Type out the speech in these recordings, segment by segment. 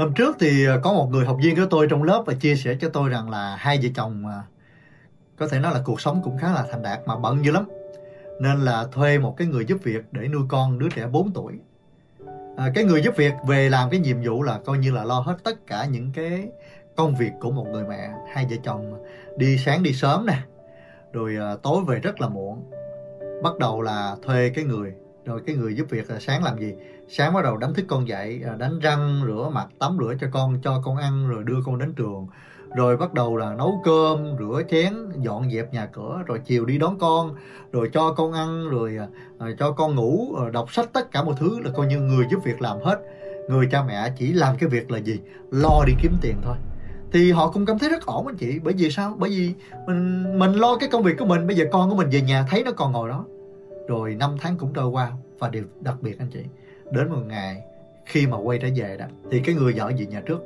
hôm trước thì ờ, có một người học viên của tôi trong lớp và chia sẻ cho tôi rằng là hai vợ chồng ờ, có thể nói là cuộc sống cũng khá là thành đạt mà bận dữ lắm. Nên là thuê một cái người giúp việc để nuôi con đứa trẻ 4 tuổi. À, cái người giúp việc về làm cái nhiệm vụ là coi như là lo hết tất cả những cái công việc của một người mẹ. Hai vợ chồng đi sáng đi sớm nè rồi à, tối về rất là muộn. Bắt đầu là thuê cái người rồi cái người giúp việc là sáng làm gì? Sáng bắt đầu đánh thức con dậy à, đánh răng, rửa mặt, tắm rửa cho con cho con ăn, rồi đưa con đến trường. Rồi bắt đầu là nấu cơm, rửa chén, dọn dẹp nhà cửa, rồi chiều đi đón con, rồi cho con ăn, rồi à, à, cho con ngủ rồi đọc sách, tất cả mọi thứ là coi như người giúp việc làm hết. Người cha mẹ chỉ làm cái việc là gì? Lo đi kiếm tiền thôi. Thì họ cũng cảm thấy rất ổn anh chị. Bởi vì sao? Bởi vì mình mình lo cái công việc của mình. Bây giờ con của mình về nhà thấy nó còn ngồi đó rồi năm tháng cũng trôi qua và điều đặc biệt anh chị đến một ngày khi mà quay trở về đó thì cái người vợ về nhà trước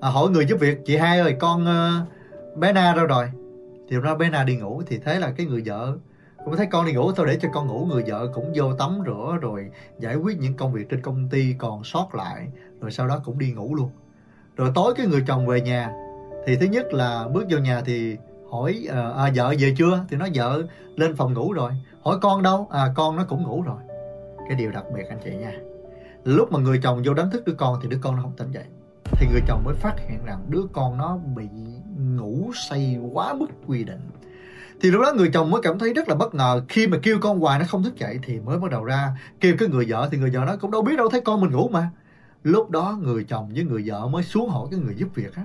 à, hỏi người giúp việc chị hai ơi con uh, bé na đâu rồi? Thì ra bé na đi ngủ thì thế là cái người vợ cũng thấy con đi ngủ thôi để cho con ngủ. Người vợ cũng vô tắm rửa rồi giải quyết những công việc trên công ty còn sót lại rồi sau đó cũng đi ngủ luôn. Rồi tối cái người chồng về nhà thì thứ nhất là bước vô nhà thì hỏi à, à, vợ về chưa? Thì nói vợ lên phòng ngủ rồi. Hỏi con đâu? À con nó cũng ngủ rồi. Cái điều đặc biệt anh chị nha. Lúc mà người chồng vô đánh thức đứa con thì đứa con nó không tỉnh dậy. Thì người chồng mới phát hiện rằng đứa con nó bị ngủ say quá mức quy định. Thì lúc đó người chồng mới cảm thấy rất là bất ngờ. Khi mà kêu con hoài nó không thức dậy thì mới bắt đầu ra kêu cái người vợ. Thì người vợ nó cũng đâu biết đâu thấy con mình ngủ mà. Lúc đó người chồng với người vợ mới xuống hỏi cái người giúp việc á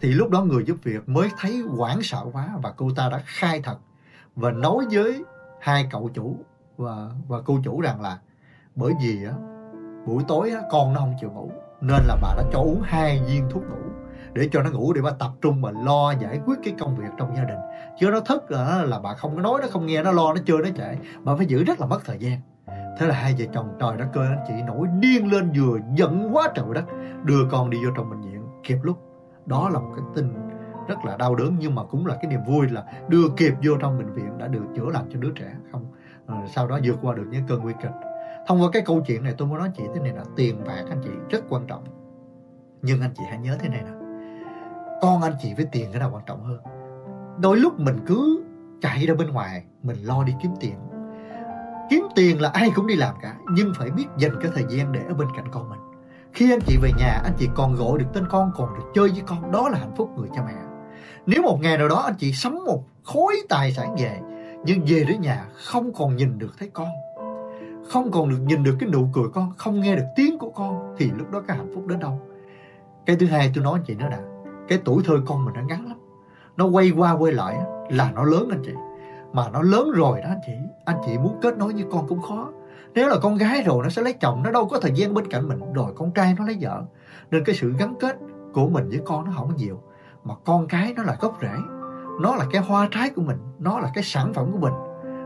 thì lúc đó người giúp việc mới thấy hoảng sợ quá và cô ta đã khai thật và nói với hai cậu chủ và và cô chủ rằng là bởi vì á buổi tối á, con nó không chịu ngủ nên là bà đã cho uống hai viên thuốc ngủ để cho nó ngủ để bà tập trung mà lo giải quyết cái công việc trong gia đình. Chứ nó thức là, là bà không có nói nó không nghe nó lo nó chơi nó chạy. Bà phải giữ rất là mất thời gian. Thế là hai vợ chồng trời đất cơ anh chị nổi điên lên vừa giận quá trời đất đưa con đi vô trong bệnh viện. Kịp lúc đó là một cái tin rất là đau đớn, nhưng mà cũng là cái niềm vui là đưa kịp vô trong bệnh viện đã được chữa lành cho đứa trẻ, không? Ờ, sau đó vượt qua được những cơn nguy kịch. Thông qua cái câu chuyện này tôi muốn nói chị thế này là tiền bạc anh chị, rất quan trọng. Nhưng anh chị hãy nhớ thế này nè, con anh chị với tiền cái nào quan trọng hơn? Đôi lúc mình cứ chạy ra bên ngoài, mình lo đi kiếm tiền. Kiếm tiền là ai cũng đi làm cả, nhưng phải biết dành cái thời gian để ở bên cạnh con mình khi anh chị về nhà, anh chị còn gọi được tên con, còn được chơi với con. Đó là hạnh phúc người cha mẹ. Nếu một ngày nào đó anh chị sắm một khối tài sản về, nhưng về đến nhà không còn nhìn được thấy con, không còn được nhìn được cái nụ cười con, không nghe được tiếng của con, thì lúc đó cái hạnh phúc đến đâu? Cái thứ hai tôi nói anh chị nó đã cái tuổi thơ con mình nó ngắn lắm. Nó quay qua quay lại là nó lớn anh chị. Mà nó lớn rồi đó anh chị. Anh chị muốn kết nối với con cũng khó nếu là con gái rồi nó sẽ lấy chồng, nó đâu có thời gian bên cạnh mình. Rồi con trai nó lấy vợ. Nên cái sự gắn kết của mình với con nó không nhiều. Mà con cái nó là gốc rễ. Nó là cái hoa trái của mình. Nó là cái sản phẩm của mình.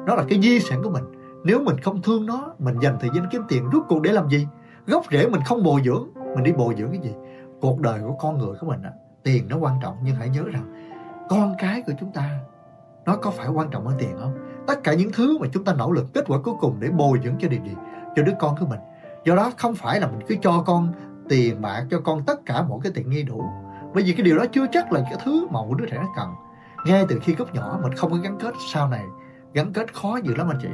Nó là cái di sản của mình. Nếu mình không thương nó, mình dành thời gian kiếm tiền rút cuộc để làm gì? Gốc rễ mình không bồi dưỡng. Mình đi bồi dưỡng cái gì? Cuộc đời của con người của mình á, tiền nó quan trọng. Nhưng hãy nhớ rằng con cái của chúng ta, nó có phải quan trọng hơn tiền không? Tất cả những thứ mà chúng ta nỗ lực, kết quả cuối cùng để bồi dưỡng cho điều gì? Cho đứa con của mình. Do đó không phải là mình cứ cho con tiền bạc, cho con tất cả mọi cái tiện nghi đủ. Bởi vì cái điều đó chưa chắc là cái thứ mà một đứa trẻ nó cần. Ngay từ khi gốc nhỏ, mình không có gắn kết sau này. Gắn kết khó dữ lắm anh chị.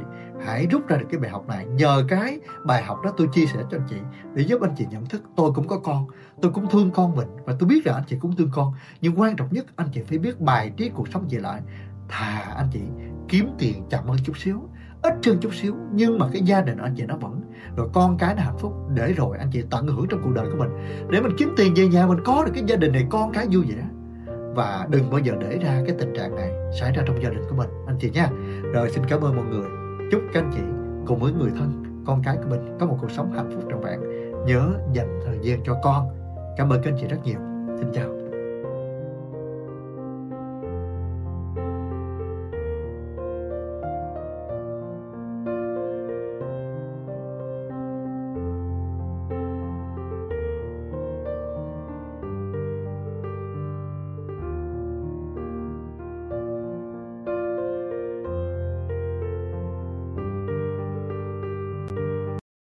Hãy rút ra được cái bài học này. Nhờ cái bài học đó tôi chia sẻ cho anh chị để giúp anh chị nhận thức tôi cũng có con, tôi cũng thương con mình. Và tôi biết rằng anh chị cũng thương con. Nhưng quan trọng nhất, anh chị phải biết bài trí cuộc sống về lại. Thà anh chị kiếm tiền chậm hơn chút xíu, ít hơn chút xíu, nhưng mà cái gia đình anh chị nó vẫn. Rồi con cái nó hạnh phúc, để rồi anh chị tận hưởng trong cuộc đời của mình. Để mình kiếm tiền về nhà mình có được cái gia đình này, con cái vui vẻ. Và đừng bao giờ để ra cái tình trạng này xảy ra trong gia đình của mình, anh chị nha. Rồi xin cảm ơn mọi người. Chúc các anh chị cùng với người thân, con cái của mình có một cuộc sống hạnh phúc trọn vẹn. Nhớ dành thời gian cho con. Cảm ơn các anh chị rất nhiều. Xin chào.